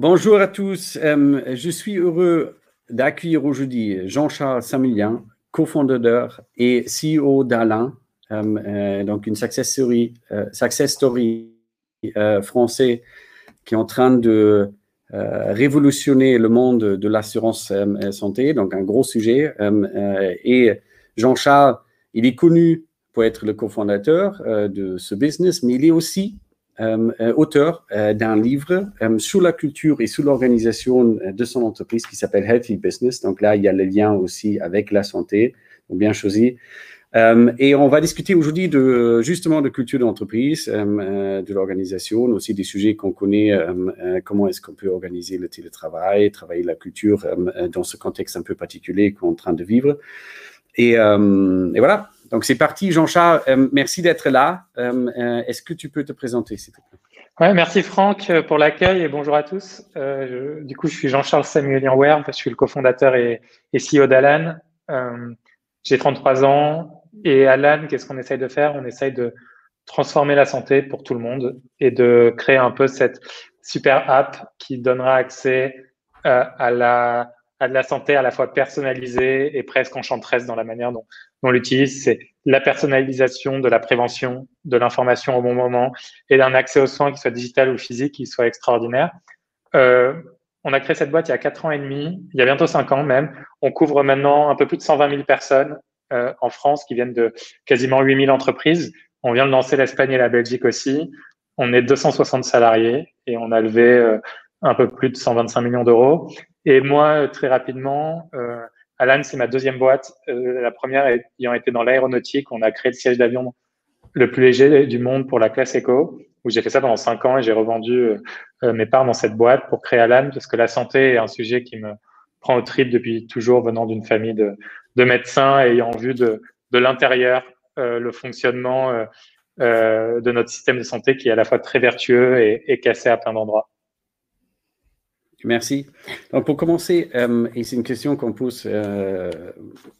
Bonjour à tous. Euh, je suis heureux d'accueillir aujourd'hui Jean-Charles Samilien, cofondateur et CEO d'Alain, euh, euh, donc une success story, success story français qui est en train de révolutionner le monde de l'assurance santé, donc un gros sujet. et Jean-Charles, il est connu pour être le cofondateur de ce business, mais il est aussi auteur euh, d'un livre sur la culture et sur l'organisation de son entreprise qui s'appelle Healthy Business. Donc là, il y a le lien aussi avec la santé, bien choisi. et on va discuter aujourd'hui de justement de culture d'entreprise, de l'organisation, aussi des sujets qu'on connaît, comment est-ce qu'on peut organiser le télétravail, travailler la culture dans ce contexte un peu particulier qu'on est en train de vivre. Et voilà, donc, c'est parti, Jean-Charles. Euh, merci d'être là. Euh, euh, est-ce que tu peux te présenter, s'il te plaît? Ouais, merci Franck pour l'accueil et bonjour à tous. du coup, je suis Jean-Charles Samuelien Werb, je suis le cofondateur et, CEO d'Alan. J'ai 33 ans et Alan, qu'est-ce qu'on essaye de faire? On essaye de transformer la santé pour tout le monde et de créer un peu cette super app qui donnera accès à la à de la santé à la fois personnalisée et presque enchanteresse dans la manière dont, on l'utilise. C'est la personnalisation de la prévention, de l'information au bon moment et d'un accès aux soins qui soit digital ou physique, qui soit extraordinaire. Euh, on a créé cette boîte il y a quatre ans et demi, il y a bientôt cinq ans même. On couvre maintenant un peu plus de 120 000 personnes euh, en France qui viennent de quasiment 8 000 entreprises. On vient de lancer l'Espagne et la Belgique aussi. On est 260 salariés et on a levé euh, un peu plus de 125 millions d'euros. Et moi, très rapidement, euh, Alan, c'est ma deuxième boîte. Euh, la première ayant été dans l'aéronautique. On a créé le siège d'avion le plus léger du monde pour la classe Eco, où j'ai fait ça pendant cinq ans et j'ai revendu euh, euh, mes parts dans cette boîte pour créer Alan, parce que la santé est un sujet qui me prend au trip depuis toujours, venant d'une famille de, de médecins ayant vu de, de l'intérieur euh, le fonctionnement de notre système de santé qui est à la fois très vertueux et, et cassé à plein d'endroits. Merci. Pour commencer, euh, et c'est une question qu'on pose euh,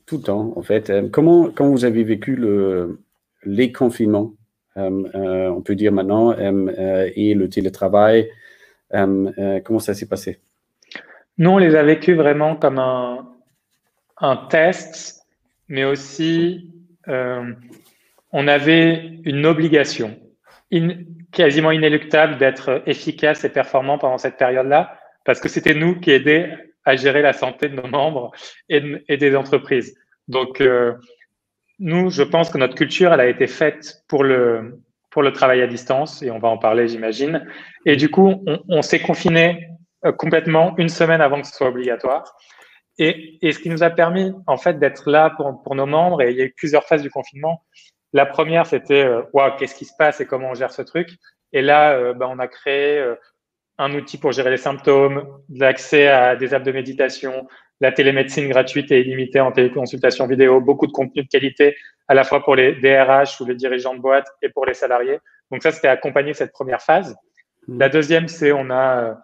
tout le temps en fait, euh, comment quand vous avez vécu le, les confinements, on peut dire maintenant, et le télétravail, comment ça s'est passé? Nous, on les a vécus vraiment comme un test, mais aussi on avait une obligation quasiment inéluctable d'être efficace et performant pendant cette période-là parce que c'était nous qui aidions à gérer la santé de nos membres et, des entreprises. Donc, euh, nous, je pense que notre culture, elle a été faite pour le, pour le travail à distance, et on va en parler, j'imagine. Et du coup, on, s'est confiné euh, complètement une semaine avant que ce soit obligatoire. Et, et ce qui nous a permis, en fait, d'être là pour, nos membres, et il y a eu plusieurs phases du confinement. La première, c'était, euh, waouh, qu'est-ce qui se passe et comment on gère ce truc? Et là, bah, on a créé un outil pour gérer les symptômes, l'accès à des apps de méditation, la télémédecine gratuite et illimitée en téléconsultation vidéo, beaucoup de contenu de qualité à la fois pour les DRH ou les dirigeants de boîte et pour les salariés. Donc ça, c'était accompagner cette première phase. Mmh. La deuxième, c'est on a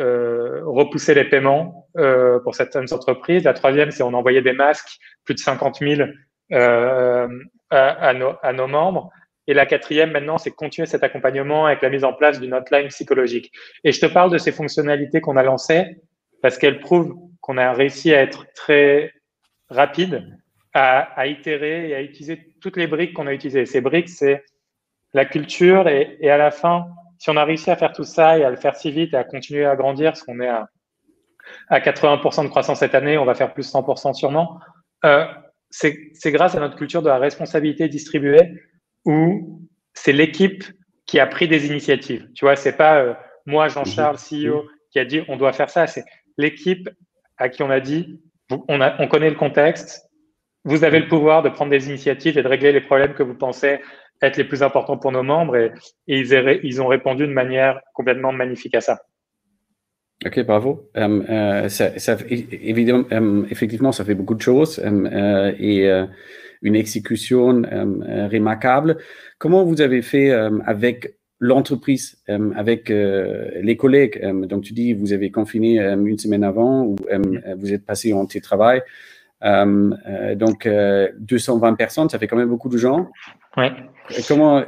euh, repoussé les paiements euh, pour certaines entreprises. La troisième, c'est on a envoyé des masques, plus de 50 000 euh, à, à, nos, à nos membres. Et la quatrième, maintenant, c'est continuer cet accompagnement avec la mise en place d'une hotline psychologique. Et je te parle de ces fonctionnalités qu'on a lancées parce qu'elles prouvent qu'on a réussi à être très rapide, à, itérer et à utiliser toutes les briques qu'on a utilisées. Ces briques, c'est la culture et, à la fin, si on a réussi à faire tout ça et à le faire si vite et à continuer à grandir, parce qu'on est à, à 80% de croissance cette année, on va faire plus 100% sûrement, euh, c'est grâce à notre culture de la responsabilité distribuée où c'est l'équipe qui a pris des initiatives. Tu vois, c'est pas euh, moi, Jean-Charles, mhm. CEO, qui a dit on doit faire ça. C'est l'équipe à qui on a dit on, a, on connaît le contexte. Vous avez le pouvoir de prendre des initiatives et de régler les problèmes que vous pensez être les plus importants pour nos membres. Et, ils, ils, ont répondu de manière complètement magnifique à ça. Ok, bravo. Euh, euh, ça, ça, évidemment, effectivement, ça fait beaucoup de choses. et une exécution euh, remarquable. Comment vous avez fait euh, avec l'entreprise, euh, avec les collègues Donc, tu dis, vous avez confiné une semaine avant ou vous êtes passé en télétravail. donc, 220 personnes, ça fait quand même beaucoup de gens. Ouais. comment,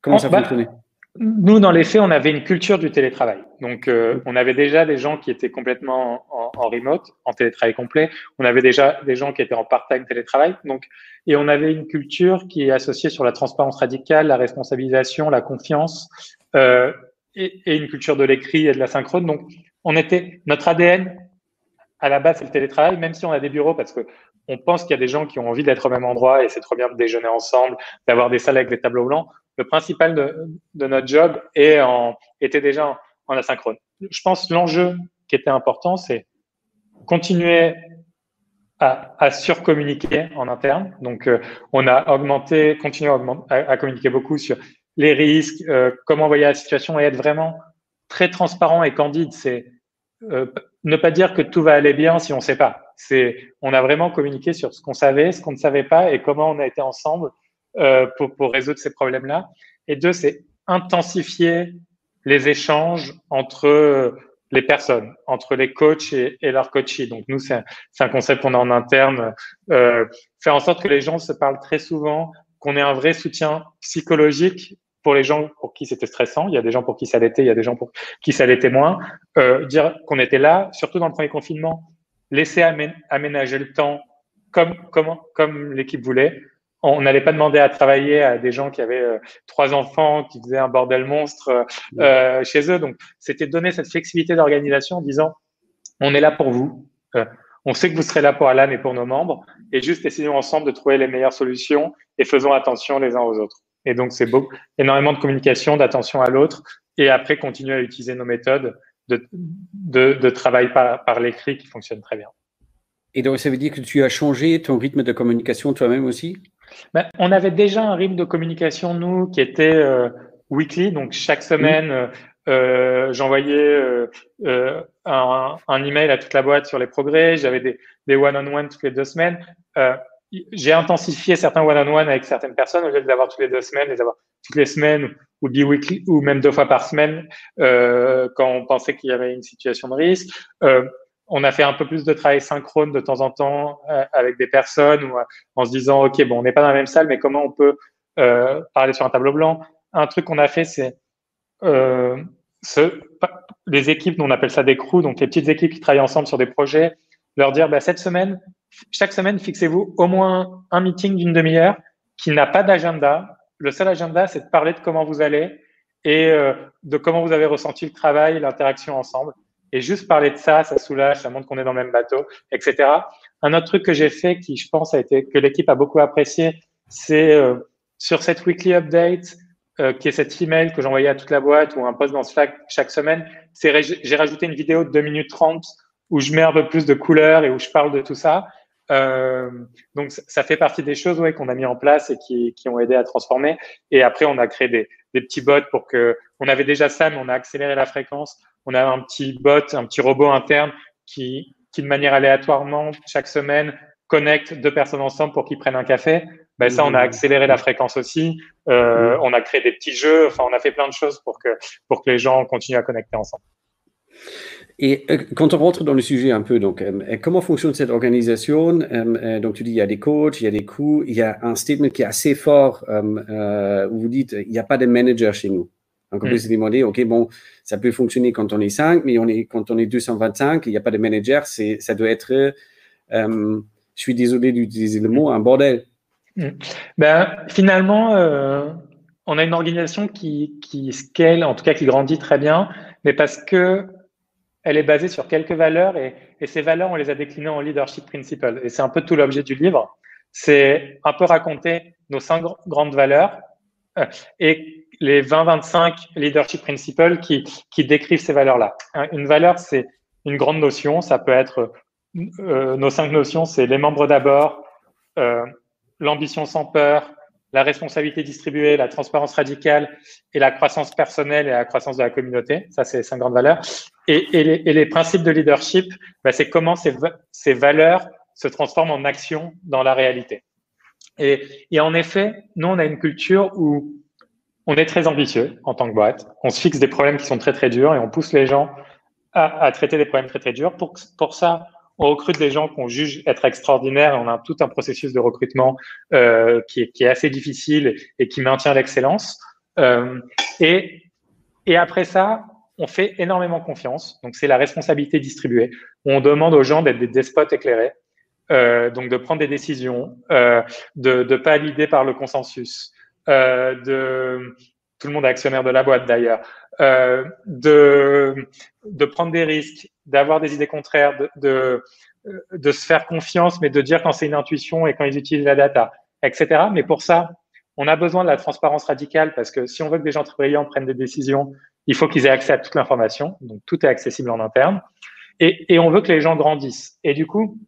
comment ça bah, fonctionnait? Nous, dans les faits, on avait une culture du télétravail. Donc, euh, on avait déjà des gens qui étaient complètement en, en, remote, en télétravail complet. On avait déjà des gens qui étaient en part-time télétravail. Donc, et on avait une culture qui est associée sur la transparence radicale, la responsabilisation, la confiance, euh, et, et, une culture de l'écrit et de la synchrone. Donc, on était notre ADN à la base, c'est le télétravail, même si on a des bureaux, parce que on pense qu'il y a des gens qui ont envie d'être au même endroit et c'est trop bien de déjeuner ensemble, d'avoir des salles avec des tableaux blancs le principal de, notre job était déjà en, asynchrone. Je pense l'enjeu qui était important, c'est continuer à, surcommuniquer en interne. Donc, euh, on a augmenté, continué à, communiquer beaucoup sur les risques, euh, comment envoyer la situation et être vraiment très transparent et candide. C'est euh, ne pas dire que tout va aller bien si on ne sait pas. On a vraiment communiqué sur ce qu'on savait, ce qu'on ne savait pas et comment on a été ensemble euh, pour, pour, résoudre ces problèmes-là. Et deux, c'est intensifier les échanges entre les personnes, entre les coachs et, et leurs coachés. Donc nous, c'est un, concept qu'on a en interne. Euh, faire en sorte que les gens se parlent très souvent, qu'on ait un vrai soutien psychologique pour les gens pour qui c'était stressant. Il y a des gens pour qui ça l'était, il y a des gens pour qui ça l'était moins. Euh, dire qu'on était là, surtout dans le premier confinement, laisser aménager le temps comme, comme, comme l'équipe voulait on n'allait pas demander à travailler à des gens qui avaient euh, trois enfants, qui faisaient un bordel monstre euh, euh, chez eux. Donc, c'était donner cette flexibilité d'organisation en disant, on est là pour vous. on sait que vous serez là pour Alan et pour nos membres, et juste essayons ensemble de trouver les meilleures solutions et faisons attention les uns aux autres. Et donc, c'est beau, énormément de communication, d'attention à l'autre, et après continuer à utiliser nos méthodes de, de, de travail par, par l'écrit qui fonctionnent très bien. Et donc, ça veut dire que tu as changé ton rythme de communication toi-même aussi? Ben, on avait déjà un rythme de communication, nous, qui était euh, weekly. Donc, chaque semaine, euh, euh, j'envoyais un, un, email à toute la boîte sur les progrès. J'avais des, des one-on-one toutes les deux semaines. J'ai intensifié certains one-on-one avec certaines personnes au lieu de l'avoir toutes les deux semaines, les avoir toutes les semaines ou bi-weekly ou même deux fois par semaine quand on pensait qu'il y avait une situation de risque on a fait un peu plus de travail synchrone de temps en temps euh, avec des personnes ou euh, en se disant ok bon on n'est pas dans la même salle mais comment on peut euh, parler sur un tableau blanc. Un truc qu'on a fait c'est ce, les équipes on appelle ça des crews donc les petites équipes qui travaillent ensemble sur des projets leur dire bah, cette semaine chaque semaine fixez-vous au moins un meeting d'une demi-heure qui n'a pas d'agenda. Le seul agenda c'est de parler de comment vous allez et de comment vous avez ressenti le travail l'interaction ensemble et juste parler de ça, ça soulage, ça montre qu'on est dans le même bateau, etc. Un autre truc que j'ai fait qui, je pense, a été que l'équipe a beaucoup apprécié, c'est euh, sur cette weekly update, euh, qui est cet email que j'envoyais à toute la boîte ou un post dans Slack chaque semaine, j'ai rajouté une vidéo de 2 minutes 30 où je mets un peu plus de couleurs et où je parle de tout ça. Euh, donc ça fait partie des choses ouais, qu'on a mis en place et qui, qui ont aidé à transformer. Et après, on a créé des, des petits bots pour que on avait déjà ça, mais on a accéléré la fréquence on a un petit bot, un petit robot interne qui, qui de manière aléatoirement, chaque semaine, connecte deux personnes ensemble pour qu'ils prennent un café. Ben, ça, on a mmh. accéléré la fréquence aussi. Euh, mmh. On a créé des petits jeux. Enfin, on a fait plein de choses pour que, pour que les gens continuent à connecter ensemble. Et euh, quand on rentre dans le sujet un peu, donc, euh, comment fonctionne cette organisation Donc, tu dis, il y a des coachs, il y a des coûts, il y a un statement qui est assez fort où vous dites, il n'y a pas de manager chez nous. Donc, on peut mm. se demander, OK, bon, ça peut fonctionner quand on est 5, mais on est, quand on est 225, il n'y a pas de manager, c'est, ça doit être, euh, je suis désolé d'utiliser le mot, un bordel. Mm. Ben, finalement, euh, on a une organisation qui, qui scale, en tout cas qui grandit très bien, mais parce que elle est basée sur quelques valeurs et, et ces valeurs, on les a déclinées en leadership principle. Et c'est un peu tout l'objet du livre. C'est un peu raconter nos cinq grandes valeurs euh, et les 20-25 leadership principles qui, qui décrivent ces valeurs-là. Une valeur, c'est une grande notion. Ça peut être euh, nos cinq notions, c'est les membres d'abord, euh, l'ambition sans peur, la responsabilité distribuée, la transparence radicale et la croissance personnelle et la croissance de la communauté. Ça, c'est cinq grandes valeurs. Et, les, principes de leadership, bah, c'est comment ces, valeurs se transforment en action dans la réalité. Et, en effet, nous, on a une culture où on est très ambitieux en tant que boîte. On se fixe des problèmes qui sont très très durs et on pousse les gens à, traiter des problèmes très très durs. Pour, pour ça, on recrute des gens qu'on juge être extraordinaires. on a tout un processus de recrutement euh, qui, est, assez difficile et qui maintient l'excellence. Euh, Et, après ça, on fait énormément confiance. Donc, c'est la responsabilité distribuée. On demande aux gens d'être des despotes éclairés, euh, donc de prendre des décisions, de ne pas l'idée par le consensus, de tout le monde est actionnaire de la boîte d'ailleurs, de prendre des risques, d'avoir des idées contraires, de, de, se faire confiance, mais de dire quand c'est une intuition et quand ils utilisent la data, etc. Mais pour ça, on a besoin de la transparence radicale parce que si on veut que des gens très brillants prennent des décisions, il faut qu'ils aient accès à toute l'information. Donc, tout est accessible en interne. Et, et, on veut que les gens grandissent. Et du coup,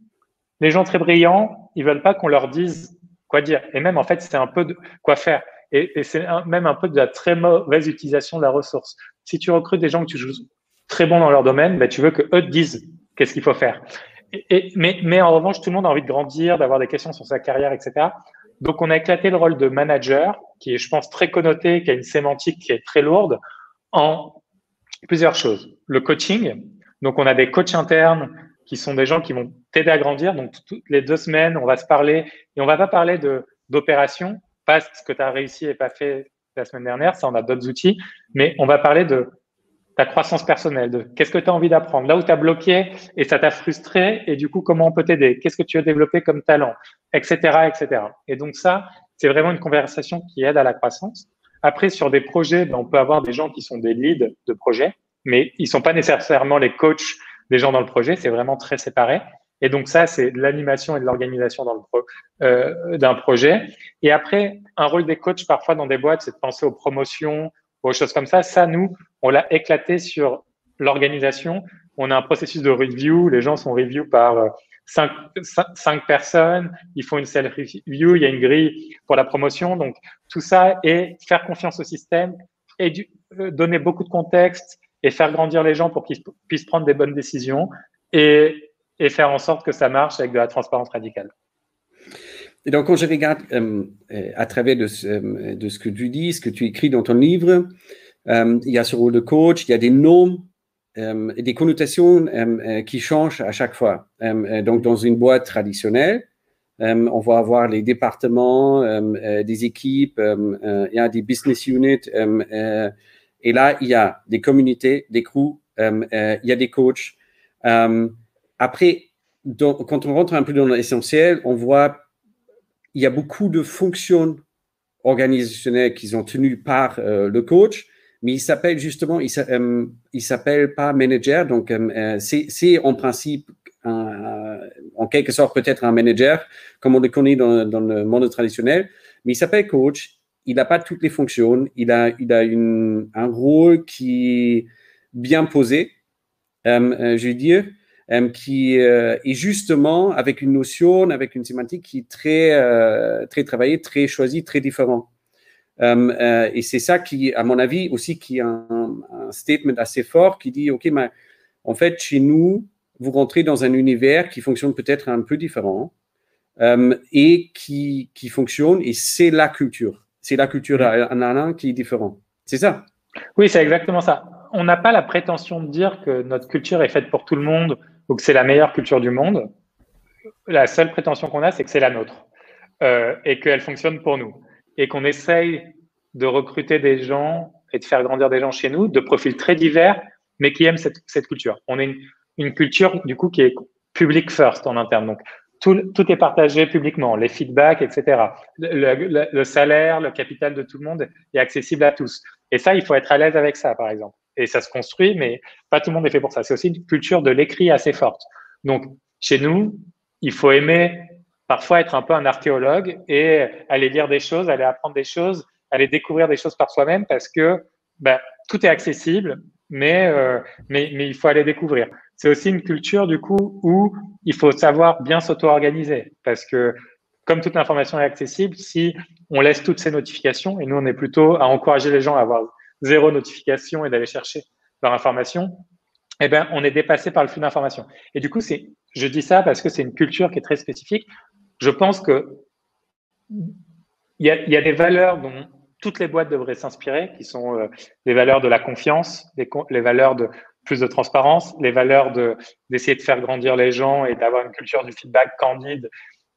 les gens très brillants, ils veulent pas qu'on leur dise quoi dire. Et même, en fait, c'est un peu de quoi faire. Et, et c'est même un peu de la très mauvaise utilisation de la ressource. Si tu recrutes des gens que tu très bons dans leur domaine, ben, tu veux que eux te disent qu'est-ce qu'il faut faire. Et, mais, mais en revanche, tout le monde a envie de grandir, d'avoir des questions sur sa carrière, etc. Donc, on a éclaté le rôle de manager, qui est, je pense, très connoté, qui a une sémantique qui est très lourde, en plusieurs choses. Le coaching, donc on a des coachs internes qui sont des gens qui vont t'aider à grandir. Donc toutes les deux semaines, on va se parler et on va pas parler de d'opération, pas ce que tu as réussi et pas fait la semaine dernière, ça on a d'autres outils, mais on va parler de ta croissance personnelle, de qu'est-ce que tu as envie d'apprendre, là où tu as bloqué et ça t'a frustré et du coup comment on peut t'aider, qu'est-ce que tu veux développer comme talent, etc., etc. Et donc ça, c'est vraiment une conversation qui aide à la croissance. Après, sur des projets, ben, on peut avoir des gens qui sont des leads de projet, mais ils sont pas nécessairement les coachs des gens dans le projet. C'est vraiment très séparé. Et donc ça, c'est de l'animation et de l'organisation dans le pro, euh, d'un projet. Et après, un rôle des coachs parfois dans des boîtes, c'est de penser aux promotions, aux choses comme ça. Ça, nous, on l'a éclaté sur l'organisation. On a un processus de review. Les gens sont review par euh, cinq, personnes, ils font une self-review, il y a une grille pour la promotion. Donc, tout ça est faire confiance au système et euh, donner beaucoup de contexte et faire grandir les gens pour qu'ils puissent prendre des bonnes décisions et, et, faire en sorte que ça marche avec de la transparence radicale. Et donc, quand je regarde euh, à travers de, euh, de, ce que tu dis, ce que tu écris dans ton livre, euh, il y a ce rôle de coach, il y a des noms euh, des connotations euh, euh, qui changent à chaque fois. donc, dans une boîte traditionnelle, on va avoir les départements, des équipes, il y a des business units, et là, il y a des communautés, des crews, il y a des coachs. après, quand on rentre un peu dans l'essentiel, on voit il y a beaucoup de fonctions organisationnelles qui sont tenues par le coach, mais il s'appelle justement, il, euh, s'appelle pas manager, donc euh, euh, c'est en principe en quelque sorte peut-être un manager, comme on le connaît dans, le monde traditionnel, mais il s'appelle coach. Il n'a pas toutes les fonctions. Il a, un rôle qui est bien posé, je veux dire, qui est justement avec une notion, avec une sémantique qui est très, très travaillée, très choisie, très différente. Euh, euh, et c'est ça qui, à mon avis, aussi, qui est un, statement assez fort qui dit, OK, mais en fait, chez nous, vous rentrez dans un univers qui fonctionne peut-être un peu différent euh, et qui, qui fonctionne, et c'est la culture. C'est la culture en un qui est différent. C'est ça. Oui, c'est exactement ça. On n'a pas la prétention de dire que notre culture est faite pour tout le monde ou que c'est la meilleure culture du monde. La seule prétention qu'on a, c'est que c'est la nôtre euh, et qu'elle fonctionne pour nous et qu'on essaye de recruter des gens et de faire grandir des gens chez nous de profils très divers, mais qui aiment cette, culture. On est une, culture, du coup, qui est public first en interne. Donc, tout, est partagé publiquement, les feedbacks, etc. Le, salaire, le capital de tout le monde est accessible à tous. Et ça, il faut être à l'aise avec ça, par exemple. Et ça se construit, mais pas tout le monde est fait pour ça. C'est aussi une culture de l'écrit assez forte. Donc, chez nous, il faut aimer parfois être un peu un archéologue et aller lire des choses, aller apprendre des choses, aller découvrir des choses par soi-même parce que ben, tout est accessible, mais, euh, mais, mais il faut aller découvrir. C'est aussi une culture du coup où il faut savoir bien s'auto-organiser parce que comme toute l'information est accessible, si on laisse toutes ces notifications, et nous on est plutôt à encourager les gens à avoir zéro notification et d'aller chercher leur information, eh ben, on est dépassé par le flux d'informations. Et du coup, c'est, je dis ça parce que c'est une culture qui est très spécifique je pense que il y a, des valeurs dont toutes les boîtes devraient s'inspirer, qui sont euh, les valeurs de la confiance, les, valeurs de plus de transparence, les valeurs de d'essayer de faire grandir les gens et d'avoir une culture du feedback candide,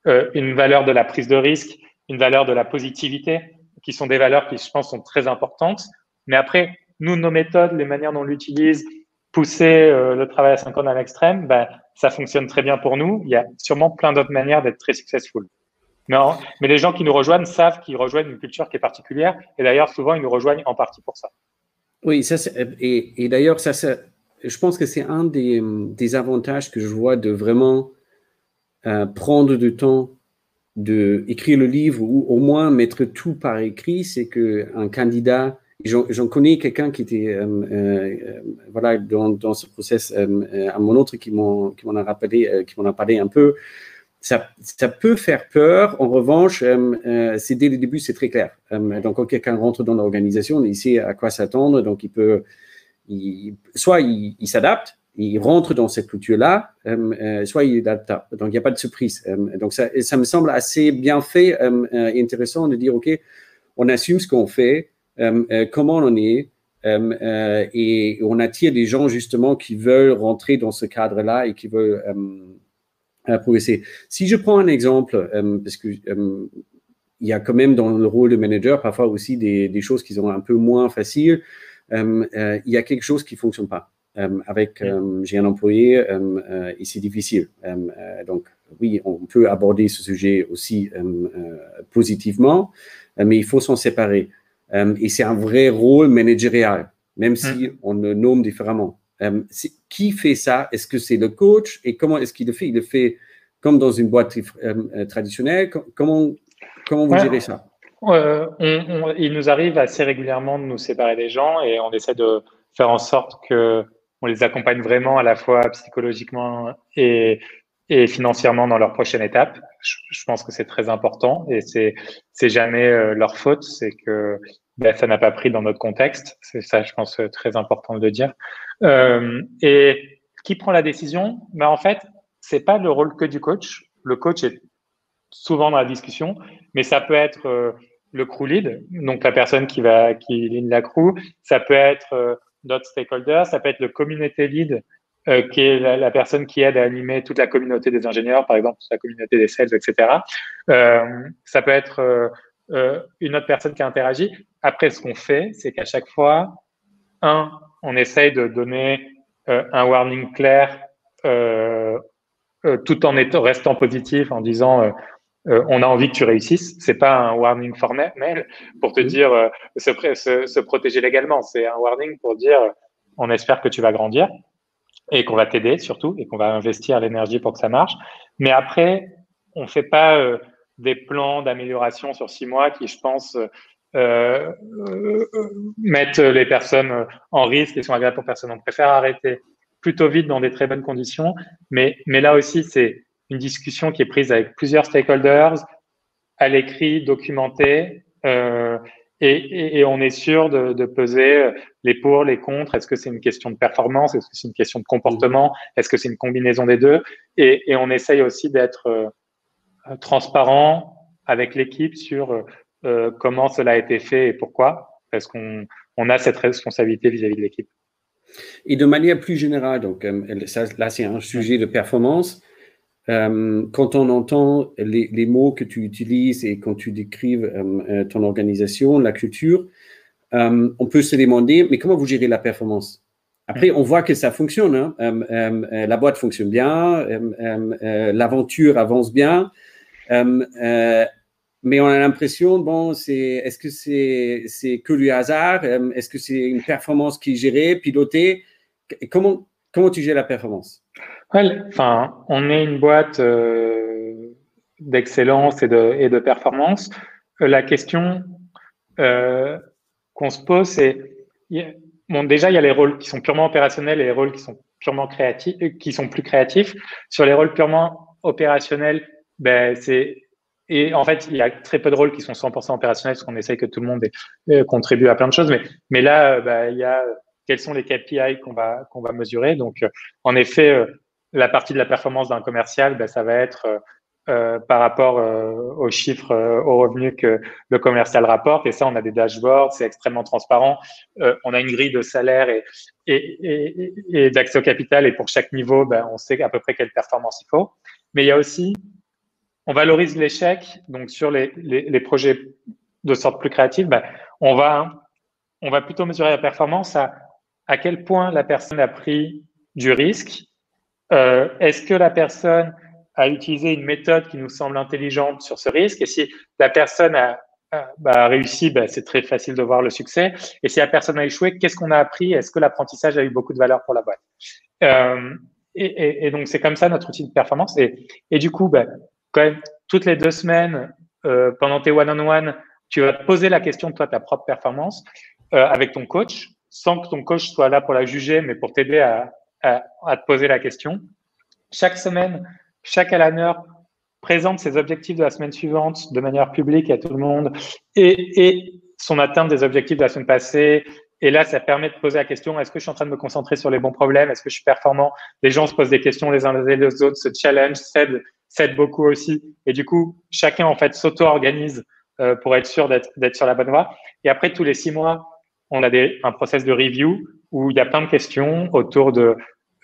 euh, une valeur de la prise de risque, une valeur de la positivité, qui sont des valeurs qui, je pense, sont très importantes. Mais après, nous, nos méthodes, les manières dont on l'utilise, pousser le travail à 50 à l'extrême, ben, ça fonctionne très bien pour nous. Il y a sûrement plein d'autres manières d'être très successful. Non, mais les gens qui nous rejoignent savent qu'ils rejoignent une culture qui est particulière. Et d'ailleurs, souvent, ils nous rejoignent en partie pour ça. Oui, ça, et, d'ailleurs, ça, je pense que c'est un des, avantages que je vois de vraiment euh, prendre du temps d'écrire le livre ou au moins mettre tout par écrit. C'est qu'un candidat, j'en connais quelqu'un qui était euh, euh, voilà, dans, ce process, à mon autre qui m'en a rappelé, qui m'en a parlé un peu ça, ça, peut faire peur. En revanche, euh, euh, c'est dès le début, c'est très clair. Euh, donc, quand quelqu'un rentre dans l'organisation, il sait à quoi s'attendre. Donc, il peut, il, soit il, s'adapte, il rentre dans cette culture-là, soit il adapte. Donc, il n'y a pas de surprise. donc, ça, ça, me semble assez bien fait et intéressant de dire, OK, on assume ce qu'on fait, comment on est, et on attire des gens justement qui veulent rentrer dans ce cadre-là et qui veulent progresser. Si je prends un exemple, euh, parce que euh, il y a quand même dans le rôle de manager parfois aussi des, des choses qui sont un peu moins faciles. Euh, il y a quelque chose qui fonctionne pas. avec, j'ai un employé et c'est difficile. donc, oui, on peut aborder ce sujet aussi positivement, mais il faut s'en séparer. Et c'est un vrai rôle managérial, même si on le nomme différemment. Euh, qui fait ça? Est-ce que c'est le coach? Et comment est-ce qu'il le fait? Il le fait comme dans une boîte euh, euh, traditionnelle. Comment, comment vous gérez ça? Il nous arrive assez régulièrement de nous séparer des gens et on essaie de faire en sorte que on les accompagne vraiment à la fois psychologiquement et, et financièrement dans leur prochaine étape. Je, pense que c'est très important et c'est c'est jamais leur faute, c'est que ben, ça n'a pas pris dans notre contexte. C'est ça, je pense, très important de dire. Euh, et qui prend la décision? Ben, En fait, c'est pas le rôle que du coach. Le coach est souvent dans la discussion, mais ça peut être euh, le crew lead, donc la personne qui va qui ligne la crew. Ça peut être euh, d'autres stakeholders. Ça peut être le community lead, euh, qui est la, la, personne qui aide à animer toute la communauté des ingénieurs, par exemple, toute la communauté des sales, etc. Euh, ça peut être une autre personne qui interagit. Après, ce qu'on fait, c'est qu'à chaque fois, un, on essaye de donner euh, un warning clair euh, euh, tout en étant, restant positif en disant on a envie que tu réussisses. C'est pas un warning formel pour te dire se, se, protéger légalement. C'est un warning pour dire on espère que tu vas grandir et qu'on va t'aider surtout et qu'on va investir l'énergie pour que ça marche. Mais après, on fait pas des plans d'amélioration sur six mois qui, je pense, euh, mettre les personnes en risque et sont agréables pour personne. On préfère arrêter plutôt vite dans des très bonnes conditions. Mais, mais là aussi, c'est une discussion qui est prise avec plusieurs stakeholders, à l'écrit, documentée, euh, et, et, on est sûr de, de, peser les pour, les contre. Est-ce que c'est une question de performance? Est-ce que c'est une question de comportement? Est-ce que c'est une combinaison des deux? Et, et, on essaye aussi d'être euh, transparent avec l'équipe sur euh, comment cela a été fait et pourquoi, parce qu'on on a cette responsabilité vis-à-vis de l'équipe. Et de manière plus générale, donc euh, là c'est un sujet de performance. Euh, quand on entend les, les, mots que tu utilises et quand tu décrives euh, ton organisation, la culture, euh, on peut se demander, mais comment vous gérez la performance? Après, on voit que ça fonctionne. Hein. la boîte fonctionne bien, l'aventure avance bien mais on a l'impression, bon, c'est, est-ce que c'est, c'est que du hasard? Euh, Est-ce que c'est une performance qui est gérée, pilotée? Comment, comment tu gères la performance? Enfin, on est une boîte euh, d'excellence et de, et de performance. Euh, la question qu'on se pose, c'est bon, déjà, il y a les rôles qui sont purement opérationnels et les rôles qui sont purement créatifs, qui sont plus créatifs. Sur les rôles purement opérationnels, ben, c'est et en fait, il y a très peu de rôles qui sont 100% opérationnels parce qu'on essaye que tout le monde euh, contribue à plein de choses. Mais, mais là, euh, bah, il y a quels sont les KPI qu'on va, qu'on va mesurer? Donc, euh, en effet, la partie de la performance d'un commercial, bah, ça va être euh, par rapport aux chiffres, aux revenus que le commercial rapporte. Et ça, on a des dashboards, c'est extrêmement transparent. on a une grille de salaire et, et, et, et d'accès au capital. Et pour chaque niveau, bah, on sait à peu près quelle performance il faut. Mais il y a aussi on valorise l'échec. Donc, sur les, les, les, projets de sorte plus créative, ben, on va on va plutôt mesurer la performance à à quel point la personne a pris du risque. Euh, Est-ce que la personne a utilisé une méthode qui nous semble intelligente sur ce risque? Et si la personne a, a, bah, réussi, bah, c'est très facile de voir le succès. Et si la personne a échoué, qu'est-ce qu'on a appris? Est-ce que l'apprentissage a eu beaucoup de valeur pour la boîte? Euh, et, et, donc, c'est comme ça notre outil de performance. Et, et du coup, bah, quand même, toutes les deux semaines, euh, pendant tes one-on-one, tu vas te poser la question de toi, ta propre performance euh, avec ton coach, sans que ton coach soit là pour la juger, mais pour t'aider à, à, à, te poser la question. Chaque semaine, chaque heure présente ses objectifs de la semaine suivante de manière publique à tout le monde et, et son atteinte des objectifs de la semaine passée. Et là, ça permet de poser la question, est-ce que je suis en train de me concentrer sur les bons problèmes? Est-ce que je suis performant? Les gens se posent des questions les uns les autres, se challenge, s'aident beaucoup aussi. Et du coup, chacun, en fait, s'auto-organise euh, pour être sûr d'être sur la bonne voie. Et après, tous les six mois, on a des, un process de review où il y a plein de questions autour de,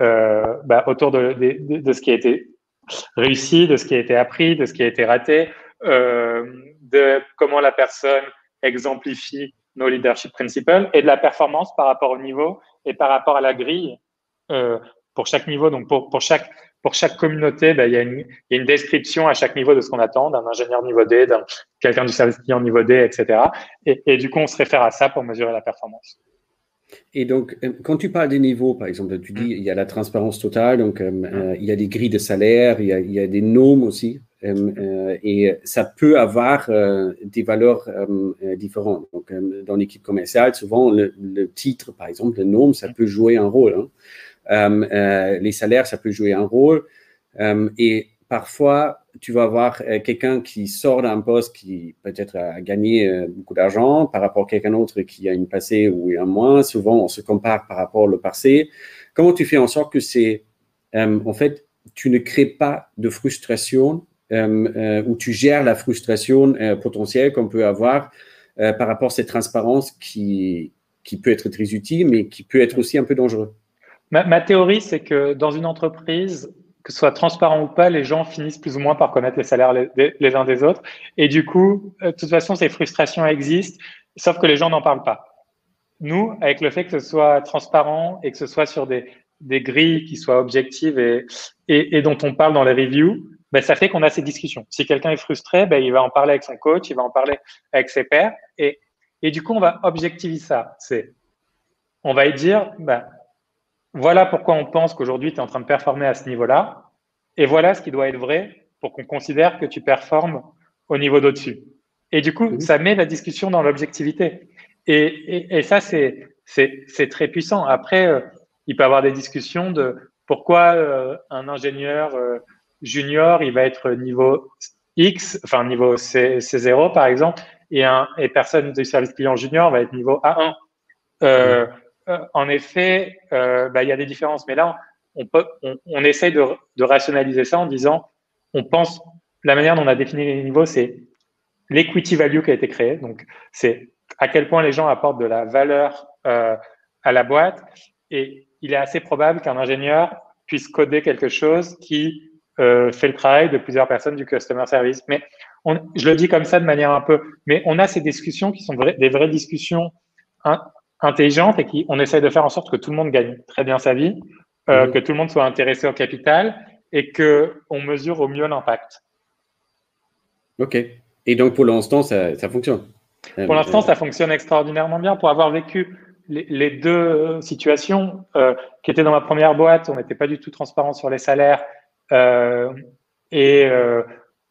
euh, bah, autour de, de, de, ce qui a été réussi, de ce qui a été appris, de ce qui a été raté, euh, de comment la personne exemplifie nos leadership principles et de la performance par rapport au niveau et par rapport à la grille euh, pour chaque niveau. Donc pour, pour chaque pour chaque communauté, ben, il, y a une, il y a une description à chaque niveau de ce qu'on attend, d'un ingénieur niveau D, d'un quelqu'un du service client niveau D, etc. Et, et, du coup, on se réfère à ça pour mesurer la performance. Et donc, euh, quand tu parles des niveaux, par exemple, tu dis mm. il y a la transparence totale, donc euh, mm. euh, il y a des grilles de salaire, il y a, il y a des normes aussi, euh, et ça peut avoir euh, des valeurs différentes. Donc, dans l'équipe commerciale, souvent, le, le, titre, par exemple, le norme, ça mm. peut jouer un rôle. Hein. Les salaires, ça peut jouer un rôle. Et parfois, tu vas avoir quelqu'un qui sort d'un poste qui peut-être a gagné beaucoup d'argent par rapport à quelqu'un d'autre qui a une passé ou un moins. Souvent, on se compare par rapport au passé. Comment tu fais en sorte que c'est, en fait, tu ne crées pas de frustration euh, où tu gères la frustration euh, potentielle qu'on peut avoir euh, par rapport à cette transparence qui, qui peut être très utile, mais qui peut être aussi un peu dangereux? Ma, théorie, c'est que dans une entreprise, que ce soit transparent ou pas, les gens finissent plus ou moins par connaître les salaires les, uns des autres. Et du coup, euh, de toute façon, ces frustrations existent, sauf que les gens n'en parlent pas. Nous, avec le fait que ce soit transparent et que ce soit sur des, des grilles qui soient objectives et, et, dont on parle dans les reviews, ben, ça fait qu'on a ces discussions. Si quelqu'un est frustré, ben, il va en parler avec son coach, il va en parler avec ses pairs. Et, et du coup, on va objectiver ça. C'est, on va dire, ben, voilà pourquoi on pense qu'aujourd'hui, tu es en train de performer à ce niveau-là. Et voilà ce qui doit être vrai pour qu'on considère que tu performes au niveau d'au-dessus. Et du coup, ça met la discussion dans l'objectivité. Et, et, et, ça, c'est, c'est, très puissant. Après, euh, il peut y avoir des discussions de pourquoi euh, un ingénieur euh, junior, il va être niveau X, enfin niveau C, C0 par exemple, et, un, et personne du service client junior va être niveau A1. Euh, euh, en effet, euh, bah, il y a des différences. Mais là, on, essaye de, rationaliser ça en disant, on pense, la manière dont on a défini les niveaux, c'est l'equity value qui a été créé. Donc, c'est à quel point les gens apportent de la valeur euh, à la boîte. Et il est assez probable qu'un ingénieur puisse coder quelque chose qui euh, fait le travail de plusieurs personnes du customer service. Mais je le dis comme ça de manière un peu, mais on a ces discussions qui sont des vraies discussions hein, intelligente et qui on essaye de faire en sorte que tout le monde gagne très bien sa vie, euh, mmh. que tout le monde soit intéressé au capital et que on mesure au mieux l'impact. Ok. Et donc pour l'instant, ça, ça, fonctionne. Pour l'instant, ça fonctionne extraordinairement bien. Pour avoir vécu les, les deux situations euh, qui étaient dans ma première boîte, on n'était pas du tout transparent sur les salaires euh, et euh,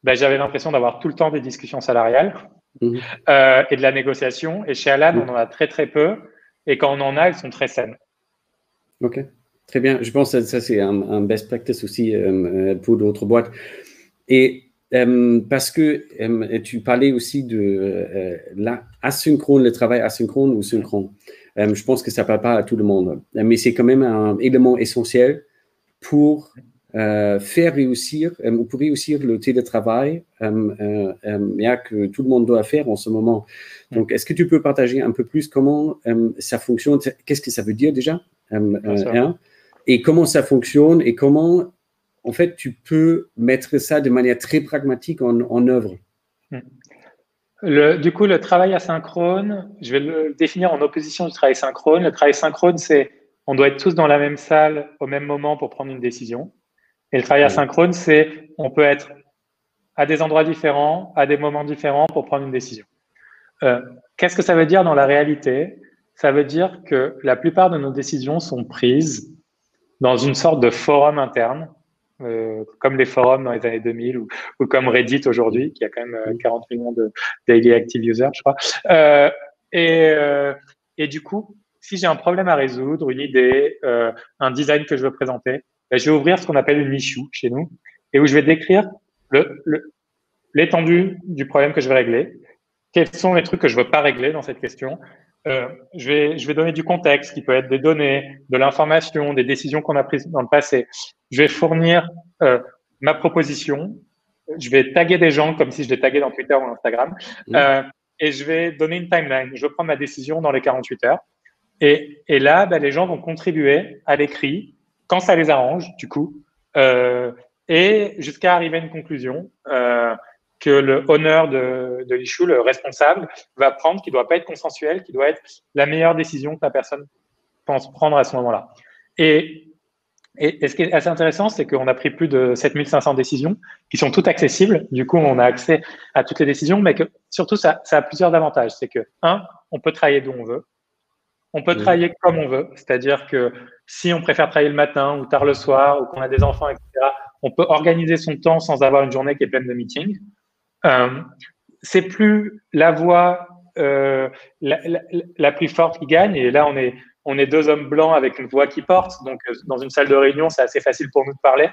ben, j'avais l'impression d'avoir tout le temps des discussions salariales. Mmh. Euh, et de la négociation. Et chez Alan, mmh. on en a très très peu. Et quand on en a, elles sont très saines. Ok, très bien. Je pense que ça, c'est un, best practice aussi euh, pour d'autres boîtes. Et euh, parce que euh, tu parlais aussi de euh, l'asynchrone, le travail asynchrone ou synchrone. Euh, je pense que ça ne parle pas à tout le monde, mais c'est quand même un élément essentiel pour euh, faire réussir, euh, pour réussir le télétravail, euh, euh, que tout le monde doit faire en ce moment. Donc, est-ce que tu peux partager un peu plus comment ça fonctionne? Qu'est-ce que ça veut dire déjà? Hein? Et comment ça fonctionne et comment, en fait, tu peux mettre ça de manière très pragmatique en, en œuvre? Le, du coup, le travail asynchrone, je vais le définir en opposition du travail synchrone. Le travail synchrone, c'est on doit être tous dans la même salle au même moment pour prendre une décision. Et le travail asynchrone, c'est on peut être à des endroits différents, à des moments différents pour prendre une décision. Euh, Qu'est-ce que ça veut dire dans la réalité? Ça veut dire que la plupart de nos décisions sont prises dans une sorte de forum interne, euh, comme les forums dans les années 2000 ou, ou comme Reddit aujourd'hui, qui a quand même 40 euh, millions de daily active users, je crois. Euh, et, et du coup, si j'ai un problème à résoudre, une idée, un design que je veux présenter, ben, je vais ouvrir ce qu'on appelle une issue chez nous et où je vais décrire l'étendue le, du problème que je vais régler, quels sont les trucs que je veux pas régler dans cette question? Euh, je, vais, je vais donner du contexte qui peut être des données, de l'information, des décisions qu'on a prises dans le passé. Je vais fournir euh, ma proposition. Je vais taguer des gens comme si je les taguais dans Twitter ou Instagram. Mmh. Euh, et je vais donner une timeline. Je vais prendre ma décision dans les 48 heures. Et, et là, ben, les gens vont contribuer à l'écrit quand ça les arrange, du coup, euh, et jusqu'à arriver à une conclusion euh, que le honneur de, de l'issue, le responsable, va prendre, qui doit pas être consensuel, qui doit être la meilleure décision que la personne pense prendre à ce moment-là. Et, ce qui est assez intéressant, c'est qu'on a pris plus de 7500 décisions qui sont toutes accessibles. Du coup, on a accès à toutes les décisions, mais que surtout, ça, ça a plusieurs avantages. C'est que, un, on peut travailler d'où on veut. On peut travailler comme on veut, c'est-à-dire que si on préfère travailler le matin ou tard le soir ou qu'on a des enfants, etc., on peut organiser son temps sans avoir une journée qui est pleine de meetings. Euh, c'est plus la voix euh, la, la, la, plus forte qui gagne. Et là, on est, on est deux hommes blancs avec une voix qui porte. Donc, euh, dans une salle de réunion, c'est assez facile pour nous de parler.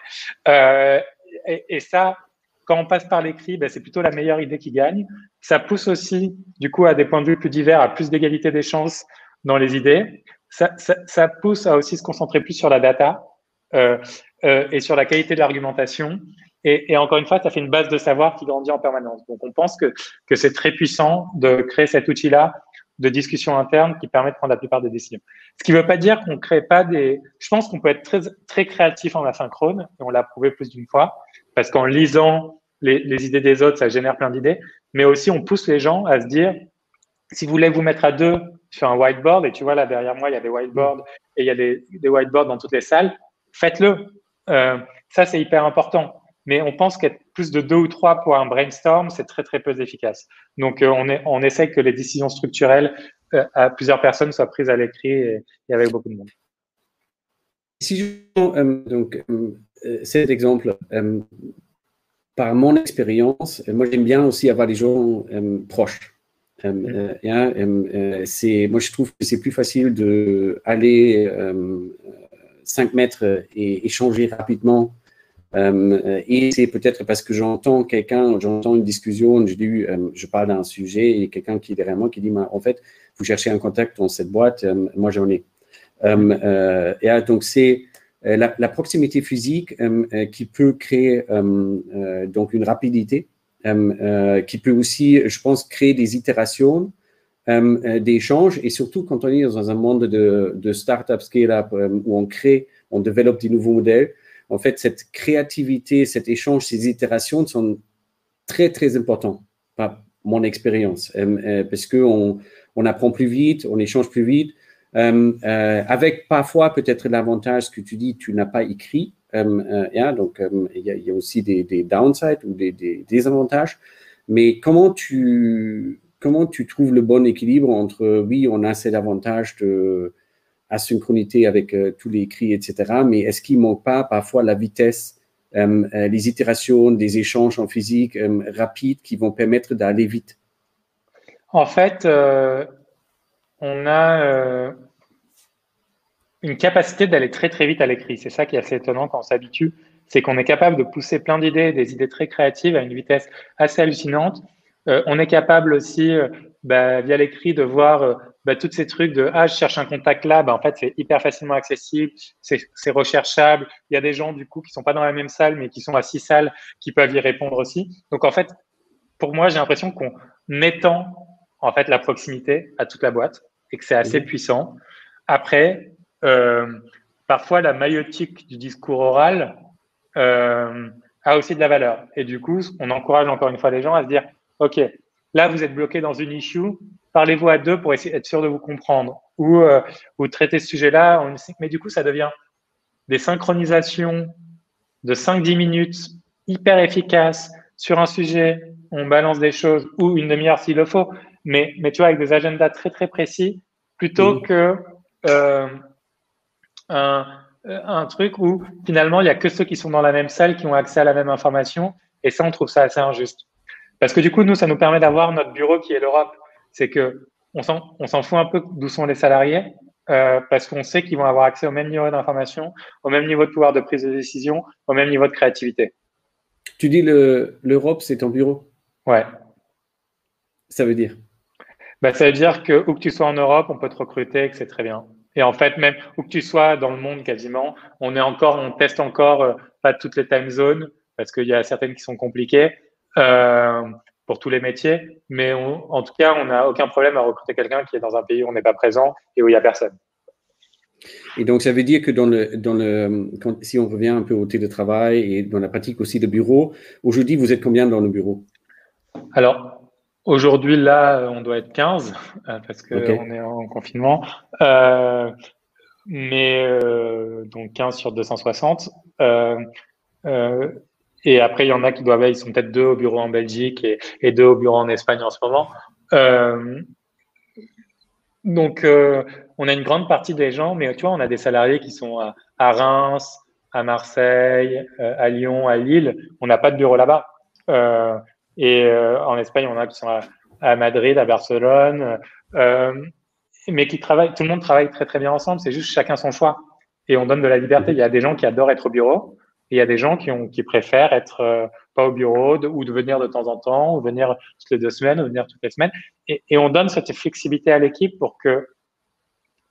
Euh, et, et, ça, quand on passe par l'écrit, ben, c'est plutôt la meilleure idée qui gagne. Ça pousse aussi, du coup, à des points de vue plus divers, à plus d'égalité des chances dans les idées. Ça, ça, ça, pousse à aussi se concentrer plus sur la data euh, euh, et sur la qualité de l'argumentation. Et, et, encore une fois, ça fait une base de savoir qui grandit en permanence. Donc, on pense que, que c'est très puissant de créer cet outil-là de discussion interne qui permet de prendre la plupart des décisions. Ce qui ne veut pas dire qu'on ne crée pas des... Je pense qu'on peut être très, très créatif en asynchrone, et on l'a prouvé plus d'une fois, parce qu'en lisant les, les idées des autres, ça génère plein d'idées, mais aussi on pousse les gens à se dire, si vous voulez vous mettre à deux sur un whiteboard, et tu vois là derrière moi, il y a des whiteboards et il y a des, des whiteboards dans toutes les salles, faites-le. Euh, ça, c'est hyper important. Mais on pense qu'être plus de deux ou trois pour un brainstorm, c'est très très peu efficace. Donc, euh, on, est, on essaie que les décisions structurelles euh, à plusieurs personnes soient prises à l'écrit et, avec beaucoup de monde. Si je donc cet exemple, par mon expérience, moi j'aime bien aussi avoir des gens proches. Euh, euh, c'est, moi, je trouve que c'est plus facile d'aller euh, 5 mètres et échanger rapidement. Euh, et c'est peut-être parce que j'entends quelqu'un, j'entends une discussion, je, dis, je parle d'un sujet et quelqu'un qui est derrière moi qui dit, en fait, vous cherchez un contact dans cette boîte, moi j'en ai. et donc c'est la, la, proximité physique qui peut créer donc une rapidité euh, euh, qui peut aussi, je pense, créer des itérations euh, d'échanges. Et surtout quand on est dans un monde de, de start-up scale-up où on crée, on développe des nouveaux modèles, en fait, cette créativité, cet échange, ces itérations sont très, très importants, par mon expérience, parce qu'on on apprend plus vite, on échange plus vite, euh, euh, avec parfois peut-être l'avantage que tu dis, tu n'as pas écrit, euh, yeah, donc il y, a aussi des, des downsides ou des, des, désavantages. Mais comment tu, comment tu trouves le bon équilibre entre, oui, on a cet avantage de asynchronité avec euh, tous les écrits, etc. Mais est-ce qu'il manque pas parfois la vitesse, euh, les itérations, des échanges en physique euh, rapides qui vont permettre d'aller vite? En fait, on a une capacité d'aller très très vite à l'écrit. C'est ça qui est assez étonnant quand on s'habitue, c'est qu'on est capable de pousser plein d'idées, des idées très créatives à une vitesse assez hallucinante. Euh, on est capable aussi, euh, bah, via l'écrit, de voir euh, bah, tous ces trucs de ah je cherche un contact là, bah, en fait c'est hyper facilement accessible, c'est recherchable. Il y a des gens du coup qui sont pas dans la même salle mais qui sont à six salles qui peuvent y répondre aussi. Donc en fait, pour moi j'ai l'impression qu'on étend en fait la proximité à toute la boîte et que c'est assez mmh. puissant. Après, parfois la maïotique du discours oral euh, a aussi de la valeur. Et du coup, on encourage encore une fois les gens à se dire, OK, là, vous êtes bloqué dans une issue, parlez-vous à deux pour essayer d'être sûr de vous comprendre. Ou, euh, ou traiter ce sujet-là. Mais du coup, ça devient des synchronisations de 5-10 minutes hyper efficaces sur un sujet. On balance des choses ou une demi-heure s'il le faut. Mais, mais tu vois, avec des agendas très, très précis plutôt que euh, un, un, truc où finalement, il n'y a que ceux qui sont dans la même salle qui ont accès à la même information. Et ça, on trouve ça assez injuste. Parce que du coup, nous, ça nous permet d'avoir notre bureau qui est l'Europe. C'est que on s'en fout un peu d'où sont les salariés, euh, parce qu'on sait qu'ils vont avoir accès au même niveau d'information, au même niveau de pouvoir de prise de décision, au même niveau de créativité. Tu dis l'Europe, c'est ton bureau? Ouais. Ça veut dire? Bah, Ça veut dire que où que tu sois en Europe, on peut te recruter, que c'est très bien. Et en fait, même où que tu sois dans le monde quasiment, on est encore, on teste encore euh, pas toutes les time zones parce qu'il y a certaines qui sont compliquées. Euh, pour tous les métiers, mais en tout cas, on n'a aucun problème à recruter quelqu'un qui est dans un pays où on n'est pas présent et où il n'y a personne. Et donc, ça veut dire que dans le, dans le, si on revient un peu au télétravail et dans la pratique aussi de bureau, aujourd'hui, vous êtes combien dans le bureau? Alors, aujourd'hui, là, on doit être 15 euh, parce qu'on est en confinement. Euh, mais euh, donc 15 sur 260. Et après, il y en a qui doivent, ils sont peut-être deux au bureau en Belgique et, deux au bureau en Espagne en ce moment. Donc, on a une grande partie des gens, mais tu vois, on a des salariés qui sont à, Reims, à Marseille, à Lyon, à Lille. On n'a pas de bureau là-bas. Et en Espagne, on a qui sont à, Madrid, à Barcelone, mais qui travaillent. Tout le monde travaille très très bien ensemble. C'est juste chacun son choix. Et on donne de la liberté. Il y a des gens qui adorent être au bureau il y a des gens qui, ont, qui préfèrent être euh, pas au bureau ou de venir de temps en temps, ou venir toutes les deux semaines, ou venir toutes les semaines. Et, et on donne cette flexibilité à l'équipe pour que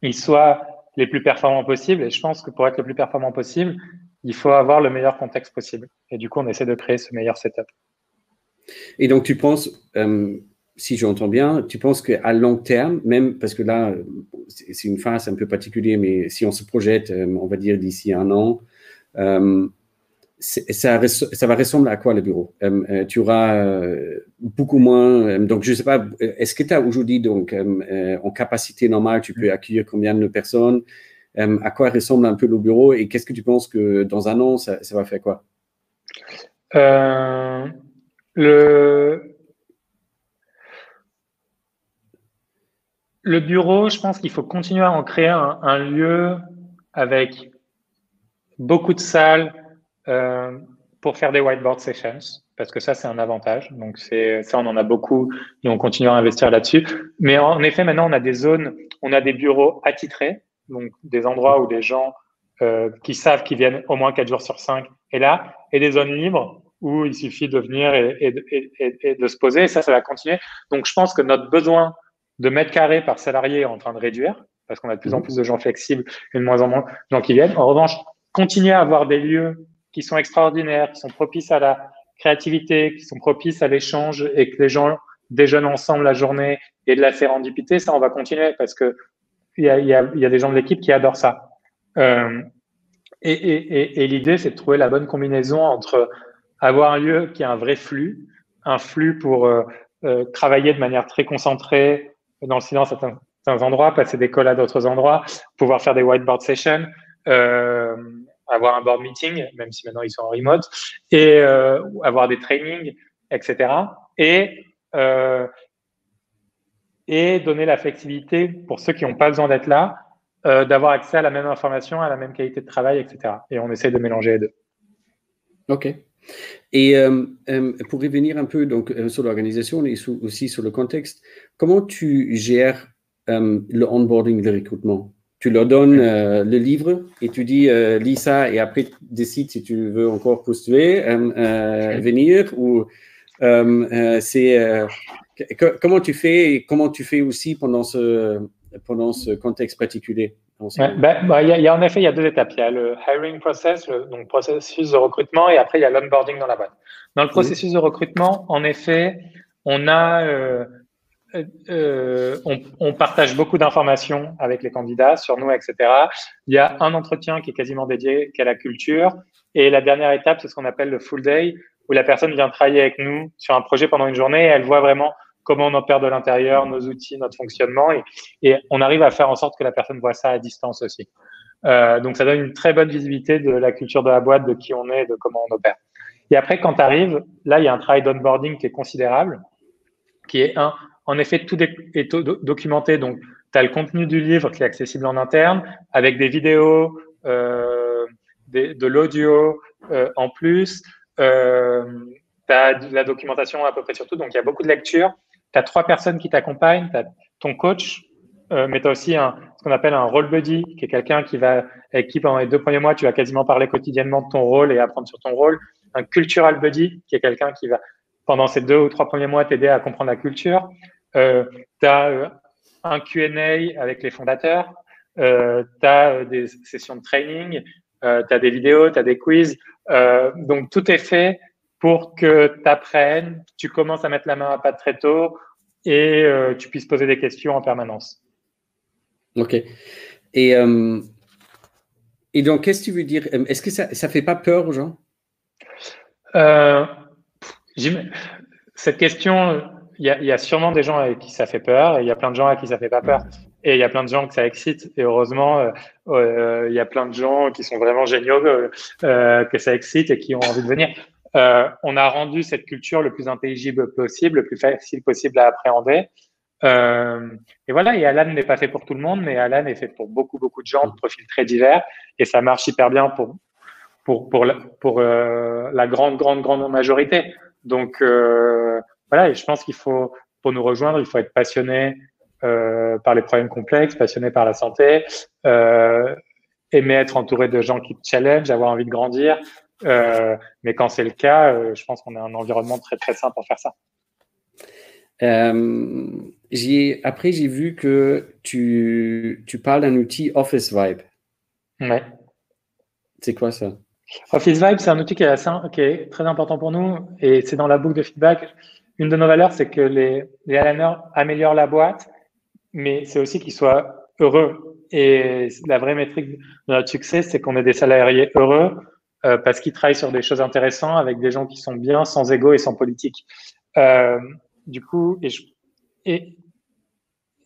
ils soient les plus performants possibles. Et je pense que pour être le plus performant possible, il faut avoir le meilleur contexte possible. Et du coup, on essaie de créer ce meilleur setup. Et donc, tu penses, euh, si j'entends bien, tu penses qu'à long terme, même parce que là, c'est une phase un peu particulière, mais si on se projette, euh, on va dire d'ici un an, euh, ça, va ressembler à quoi le bureau? Euh, Tu auras beaucoup moins. donc, je ne sais pas, est-ce que tu as aujourd'hui, donc, en capacité normale, tu peux accueillir combien de personnes? À quoi ressemble un peu le bureau? Et qu'est-ce que tu penses que dans un an, ça va faire quoi? Le... bureau, je pense qu'il faut continuer à en créer un, un lieu avec beaucoup de salles, euh, pour faire des whiteboard sessions, parce que ça, c'est un avantage. Donc, c'est ça, on en a beaucoup et on continue à investir là-dessus. Mais en effet, maintenant, on a des zones, on a des bureaux attitrés, donc des endroits où des gens euh, qui savent qu'ils viennent au moins 4 jours sur 5 et là, et des zones libres où il suffit de venir et, et, et, et, de se poser. Et ça, ça va continuer. Donc, je pense que notre besoin de mètres carrés par salarié est en train de réduire parce qu'on a de plus en mmh. plus de gens flexibles et de moins en moins de gens qui viennent. En revanche, continuer à avoir des lieux qui sont extraordinaires, qui sont propices à la créativité, qui sont propices à l'échange et que les gens déjeunent ensemble la journée et de la sérendipité, ça, on va continuer parce que il y a, y, a, y a, des gens de l'équipe qui adorent ça. Euh, et, et, et, l'idée, c'est de trouver la bonne combinaison entre avoir un lieu qui a un vrai flux, un flux pour euh, euh, travailler de manière très concentrée dans le silence à certains endroits, passer des calls à d'autres endroits, pouvoir faire des whiteboard sessions, euh, avoir un board meeting, même si maintenant ils sont en remote, et avoir des trainings, etc. Et, et donner la flexibilité pour ceux qui n'ont pas besoin d'être là, d'avoir accès à la même information, à la même qualité de travail, etc. Et on essaie de mélanger les deux. OK. Et euh, euh, pour revenir un peu donc, sur l'organisation et aussi sur le contexte, comment tu gères le onboarding de recrutement tu leur donnes euh, le livre et tu dis euh, lis ça et après décide si tu veux encore postuler, euh, venir ou c'est comment tu fais et comment tu fais aussi pendant ce pendant ce contexte particulier? Ben, bah, y, y, a, en effet, il y a deux étapes. Il y a le hiring process, le donc processus de recrutement, et après il y a l'onboarding dans la boîte. Dans le processus de recrutement, en effet, on a euh, euh, on, on, partage beaucoup d'informations avec les candidats sur nous, etc. Il y a un entretien qui est quasiment dédié qu'à la culture. Et la dernière étape, c'est ce qu'on appelle le full day, où la personne vient travailler avec nous sur un projet pendant une journée et elle voit vraiment comment on opère de l'intérieur, nos outils, notre fonctionnement, et, on arrive à faire en sorte que la personne voit ça à distance aussi. Euh, donc ça donne une très bonne visibilité de la culture de la boîte, de qui on est, de comment on opère. Et après, quand tu arrives, là, il y a un travail d'onboarding qui est considérable, qui est un, en effet, tout est documenté. Donc, tu as le contenu du livre qui est accessible en interne, avec des vidéos, euh, de l'audio euh, en plus. Tu as la documentation à peu près sur tout. Donc, il y a beaucoup de lectures. Tu as trois personnes qui t'accompagnent. Tu as ton coach, euh, mais tu as aussi un, ce qu'on appelle un role buddy, qui est quelqu'un qui va, avec qui pendant les deux premiers mois, tu vas quasiment parler quotidiennement de ton rôle et apprendre sur ton rôle. Un cultural buddy, qui est quelqu'un qui va, pendant ces deux ou trois premiers mois, t'aider à comprendre la culture. Euh, tu as euh, un QA avec les fondateurs, euh, tu as euh, des sessions de training, euh, tu as des vidéos, tu as des quiz. Donc, tout est fait pour que tu apprennes, tu commences à mettre la main à pâte très tôt et tu puisses poser des questions en permanence. Ok. Et, et donc, qu'est-ce que tu veux dire? Est-ce que ça ne fait pas peur aux gens? Cette question, il y, a, sûrement des gens avec qui ça fait peur et il y a plein de gens à qui ça fait pas peur. Et il y a plein de gens que ça excite. Et heureusement, euh, euh, il y a plein de gens qui sont vraiment géniaux, euh, que ça excite et qui ont envie de venir. On a rendu cette culture le plus intelligible possible, le plus facile possible à appréhender. et voilà, et Alan n'est pas fait pour tout le monde, mais Alan est fait pour beaucoup, beaucoup de gens de profils très divers. Et ça marche hyper bien pour, pour, pour, la, pour la grande, grande, grande majorité. Donc, voilà, et je pense qu'il faut, pour nous rejoindre, il faut être passionné euh, par les problèmes complexes, passionné par la santé, euh, aimer être entouré de gens qui te challenge, avoir envie de grandir. Euh, mais quand c'est le cas, euh, je pense qu'on a un environnement très très sain pour faire ça. Euh, après, j'ai vu que tu, tu parles d'un outil Office Vibe. Ouais. C'est quoi ça? Office Vibe, c'est un outil qui est, assez, qui est très important pour nous et c'est dans la boucle de feedback une de nos valeurs, c'est que les, les améliorent la boîte, mais c'est aussi qu'ils soient heureux. Et la vraie métrique de notre succès, c'est qu'on ait des salariés heureux euh, parce qu'ils travaillent sur des choses intéressantes avec des gens qui sont bien, sans ego et sans politique. Euh, du coup, et, et,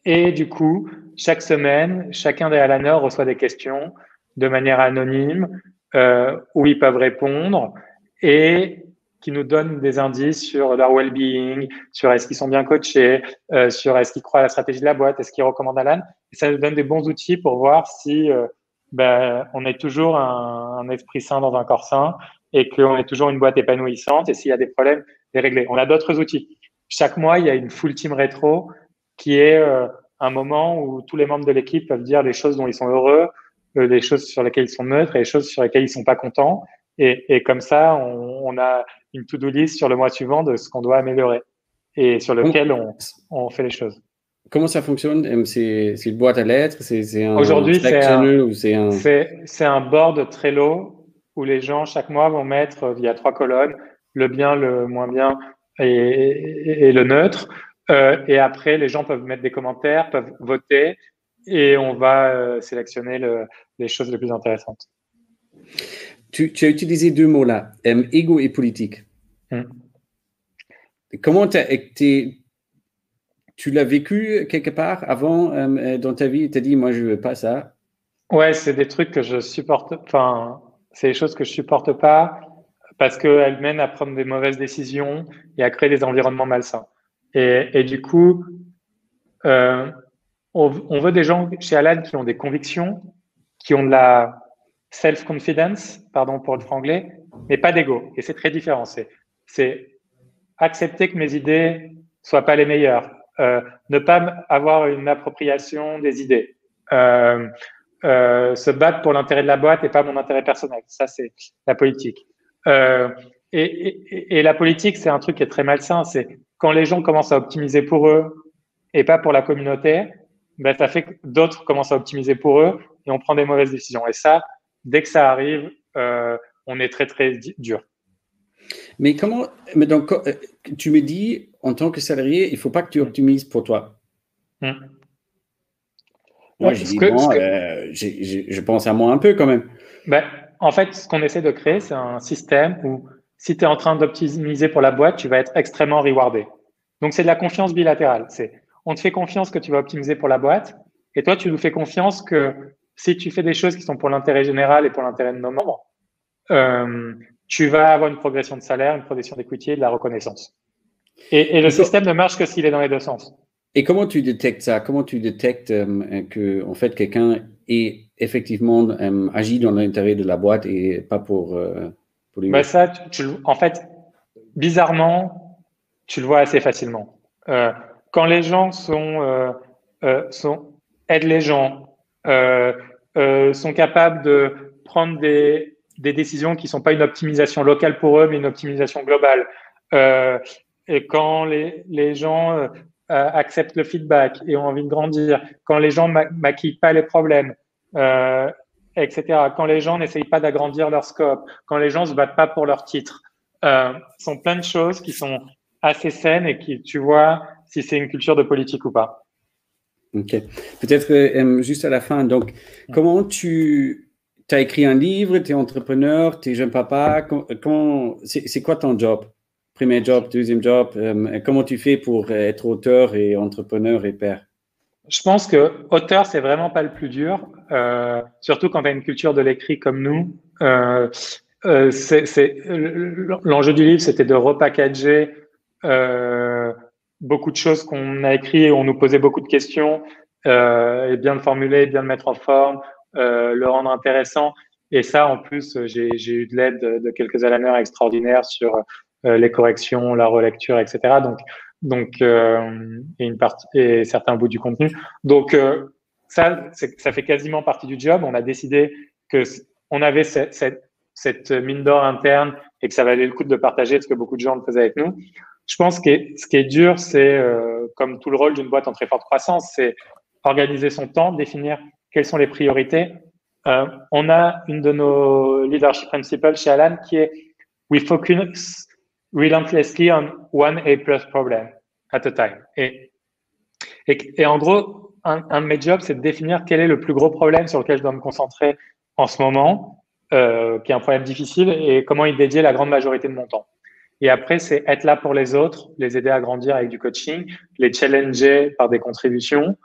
et, du coup, chaque semaine, chacun des Alaners reçoit des questions de manière anonyme euh, où ils peuvent répondre. Et qui nous donnent des indices sur leur well-being, sur est-ce qu'ils sont bien coachés, euh, sur est-ce qu'ils croient à la stratégie de la boîte, est-ce qu'ils recommandent Alan. Et ça nous donne des bons outils pour voir si euh, ben, on est toujours un, un, esprit sain dans un corps sain et qu'on est toujours une boîte épanouissante et s'il y a des problèmes, les régler. On a d'autres outils. Chaque mois, il y a une full team rétro qui est euh, un moment où tous les membres de l'équipe peuvent dire les choses dont ils sont heureux, euh, les choses sur lesquelles ils sont neutres et les choses sur lesquelles ils sont pas contents. Et, et comme ça, on, on a une to-do list sur le mois suivant de ce qu'on doit améliorer et sur lequel on, on fait les choses. Comment ça fonctionne? C'est une boîte à lettres? C'est un Aujourd'hui, c'est un, c'est un board Trello où les gens chaque mois vont mettre il y a trois colonnes le bien, le moins bien et, et, le neutre. Euh, et après, les gens peuvent mettre des commentaires, peuvent voter et on va euh, sélectionner le, les choses les plus intéressantes tu, as utilisé deux mots là, euh, ego et politique. Hmm. Comment tu l'as vécu quelque part avant euh, dans ta vie Tu as dit, moi, je ne veux pas ça? Ouais, c'est des trucs que je supporte. Enfin, c'est des choses que je supporte pas parce qu'elles mènent à prendre des mauvaises décisions et à créer des environnements malsains. Et, du coup, euh, on, veut des gens chez Alan qui ont des convictions, qui ont de la self-confidence, pardon pour le franglais, mais pas d'ego. Et c'est très différent. C'est accepter que mes idées soient pas les meilleures, euh, ne pas avoir une appropriation des idées, euh, euh, se battre pour l'intérêt de la boîte et pas mon intérêt personnel. Ça, c'est la politique. Euh, et, et, et, la politique, c'est un truc qui est très malsain. C'est quand les gens commencent à optimiser pour eux et pas pour la communauté, ben, ça fait que d'autres commencent à optimiser pour eux et on prend des mauvaises décisions. Et ça, dès que ça arrive, euh, on est très, très dur. Mais comment, mais donc, euh, tu me dis, en tant que salarié, il ne faut pas que tu optimises pour toi. Hmm. Moi, je, dis, euh, je pense à moi un peu quand même. Ben, en fait, ce qu'on essaie de créer, c'est un système où si tu es en train d'optimiser pour la boîte, tu vas être extrêmement rewardé. Donc, c'est de la confiance bilatérale. C'est on te fait confiance que tu vas optimiser pour la boîte et toi, tu nous fais confiance que si tu fais des choses qui sont pour l'intérêt général et pour l'intérêt de nos membres, euh, tu vas avoir une progression de salaire, une progression d'équité et de la reconnaissance. Et, le système ne marche que s'il est dans les deux sens. Et comment tu détectes ça? Comment tu détectes euh, que en fait quelqu'un est effectivement euh, agit dans l'intérêt de la boîte et pas pour, euh, pour lui bah ça, tu, En fait, bizarrement, tu le vois assez facilement. quand les gens sont, sont aident les gens, sont capables de prendre des, des décisions qui sont pas une optimisation locale pour eux, mais une optimisation globale. et quand les, les gens euh, acceptent le feedback et ont envie de grandir, quand les gens maquillent pas les problèmes, euh, etc. Quand les gens n'essayent pas d'agrandir leur scope, quand les gens se battent pas pour leur titre, euh, sont plein de choses qui sont assez saines et qui, tu vois, si c'est une culture de politique ou pas. Ok. Peut-être euh, juste à la fin, donc, comment tu as écrit un livre, tu es entrepreneur, tu es jeune papa, comment, c'est quoi ton job? Premier job, deuxième job, euh, comment tu fais pour être auteur et entrepreneur et père? Je pense que auteur, c'est vraiment pas le plus dur, euh, surtout quand tu as une culture de l'écrit comme nous. Euh, c'est L'enjeu du livre, c'était de repackager beaucoup de choses qu'on a écrit et on nous posait beaucoup de questions, et bien le formuler, bien le mettre en forme, le rendre intéressant. Et ça, en plus, j'ai eu de l'aide de, de quelques alaneurs extraordinaires sur euh, les corrections, la relecture, etc. Donc, donc euh, et une partie et certains bouts du contenu. Donc euh, ça, ça fait quasiment partie du job. On a décidé que on avait cette, cette, cette mine d'or interne et que ça valait le coup de partager parce que beaucoup de gens le faisaient avec nous. Je pense que ce qui est dur, c'est euh, comme tout le rôle d'une boîte en très forte croissance, c'est organiser son temps, définir quelles sont les priorités? Euh, on a une de nos leadership principles chez Alan qui est we focus relentlessly on one A plus problem at a time. Et, et, et en gros, un, un, de mes jobs, c'est de définir quel est le plus gros problème sur lequel je dois me concentrer en ce moment, euh, qui est un problème difficile, et comment y dédier la grande majorité de mon temps. Et après, c'est être là pour les autres, les aider à grandir avec du coaching, les challenger par des contributions.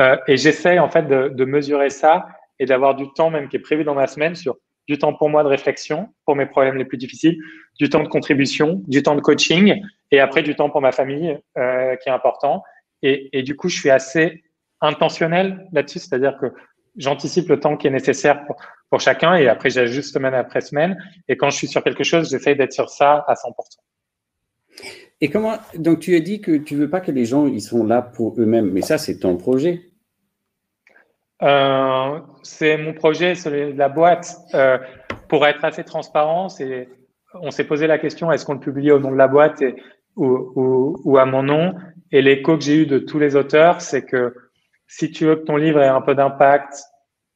Euh, et j'essaie en fait de, de mesurer ça et d'avoir du temps même qui est prévu dans ma semaine sur du temps pour moi de réflexion pour mes problèmes les plus difficiles, du temps de contribution, du temps de coaching et après du temps pour ma famille euh, qui est important. Et, et, du coup, je suis assez intentionnel là-dessus, c'est-à-dire que j'anticipe le temps qui est nécessaire pour, pour chacun et après j'ajuste semaine après semaine. Et quand je suis sur quelque chose, j'essaye d'être sur ça à 100%. Et comment donc tu as dit que tu veux pas que les gens ils sont là pour eux-mêmes, mais ça c'est ton projet. Euh, c'est mon projet, c'est la boîte. Euh, pour être assez transparent, c'est, on s'est posé la question est-ce qu'on le publie au nom de la boîte ou, à mon nom? Et l'écho que j'ai eu de tous les auteurs, c'est que si tu veux que ton livre ait un peu d'impact,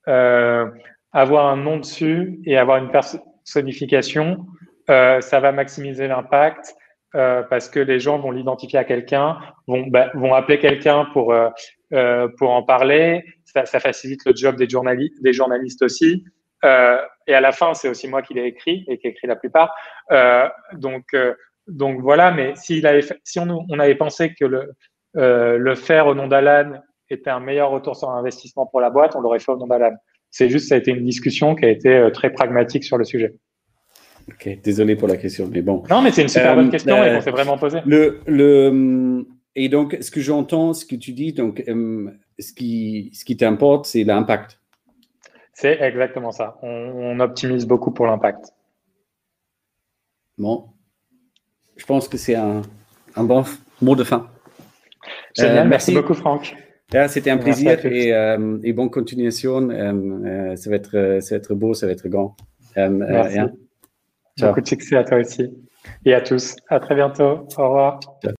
euh, avoir un nom dessus et avoir une personnification, ça va maximiser l'impact. Euh, parce que les gens vont l'identifier à quelqu'un, vont, bah, vont appeler quelqu'un pour euh, euh, pour en parler. Ça, ça, facilite le job des journalistes, des journalistes aussi. Euh, et à la fin, c'est aussi moi qui l'ai écrit et qui ai écrit la plupart. Euh, donc, donc voilà. Mais s'il avait, si on, on, avait pensé que le, le faire au nom d'Alan était un meilleur retour sur investissement pour la boîte, on l'aurait fait au nom d'Alan. C'est juste, ça a été une discussion qui a été très pragmatique sur le sujet. Ok, désolé pour la question, mais bon. Non, mais c'est une super bonne question et qu'on s'est vraiment posé. Le, le, et donc, ce que j'entends, ce que tu dis, donc, euh, ce qui, ce qui t'importe, c'est l'impact. C'est exactement ça. On, optimise beaucoup pour l'impact. Bon. Je pense que c'est un, un, bon mot de fin. Génial. Euh, merci. beaucoup, Franck. C'était un plaisir et, euh, et, bonne continuation. Euh, ça, va être, ça va être beau, ça va être grand. merci. Beaucoup de succès à toi aussi et à tous. À très bientôt. Au revoir. Ciao.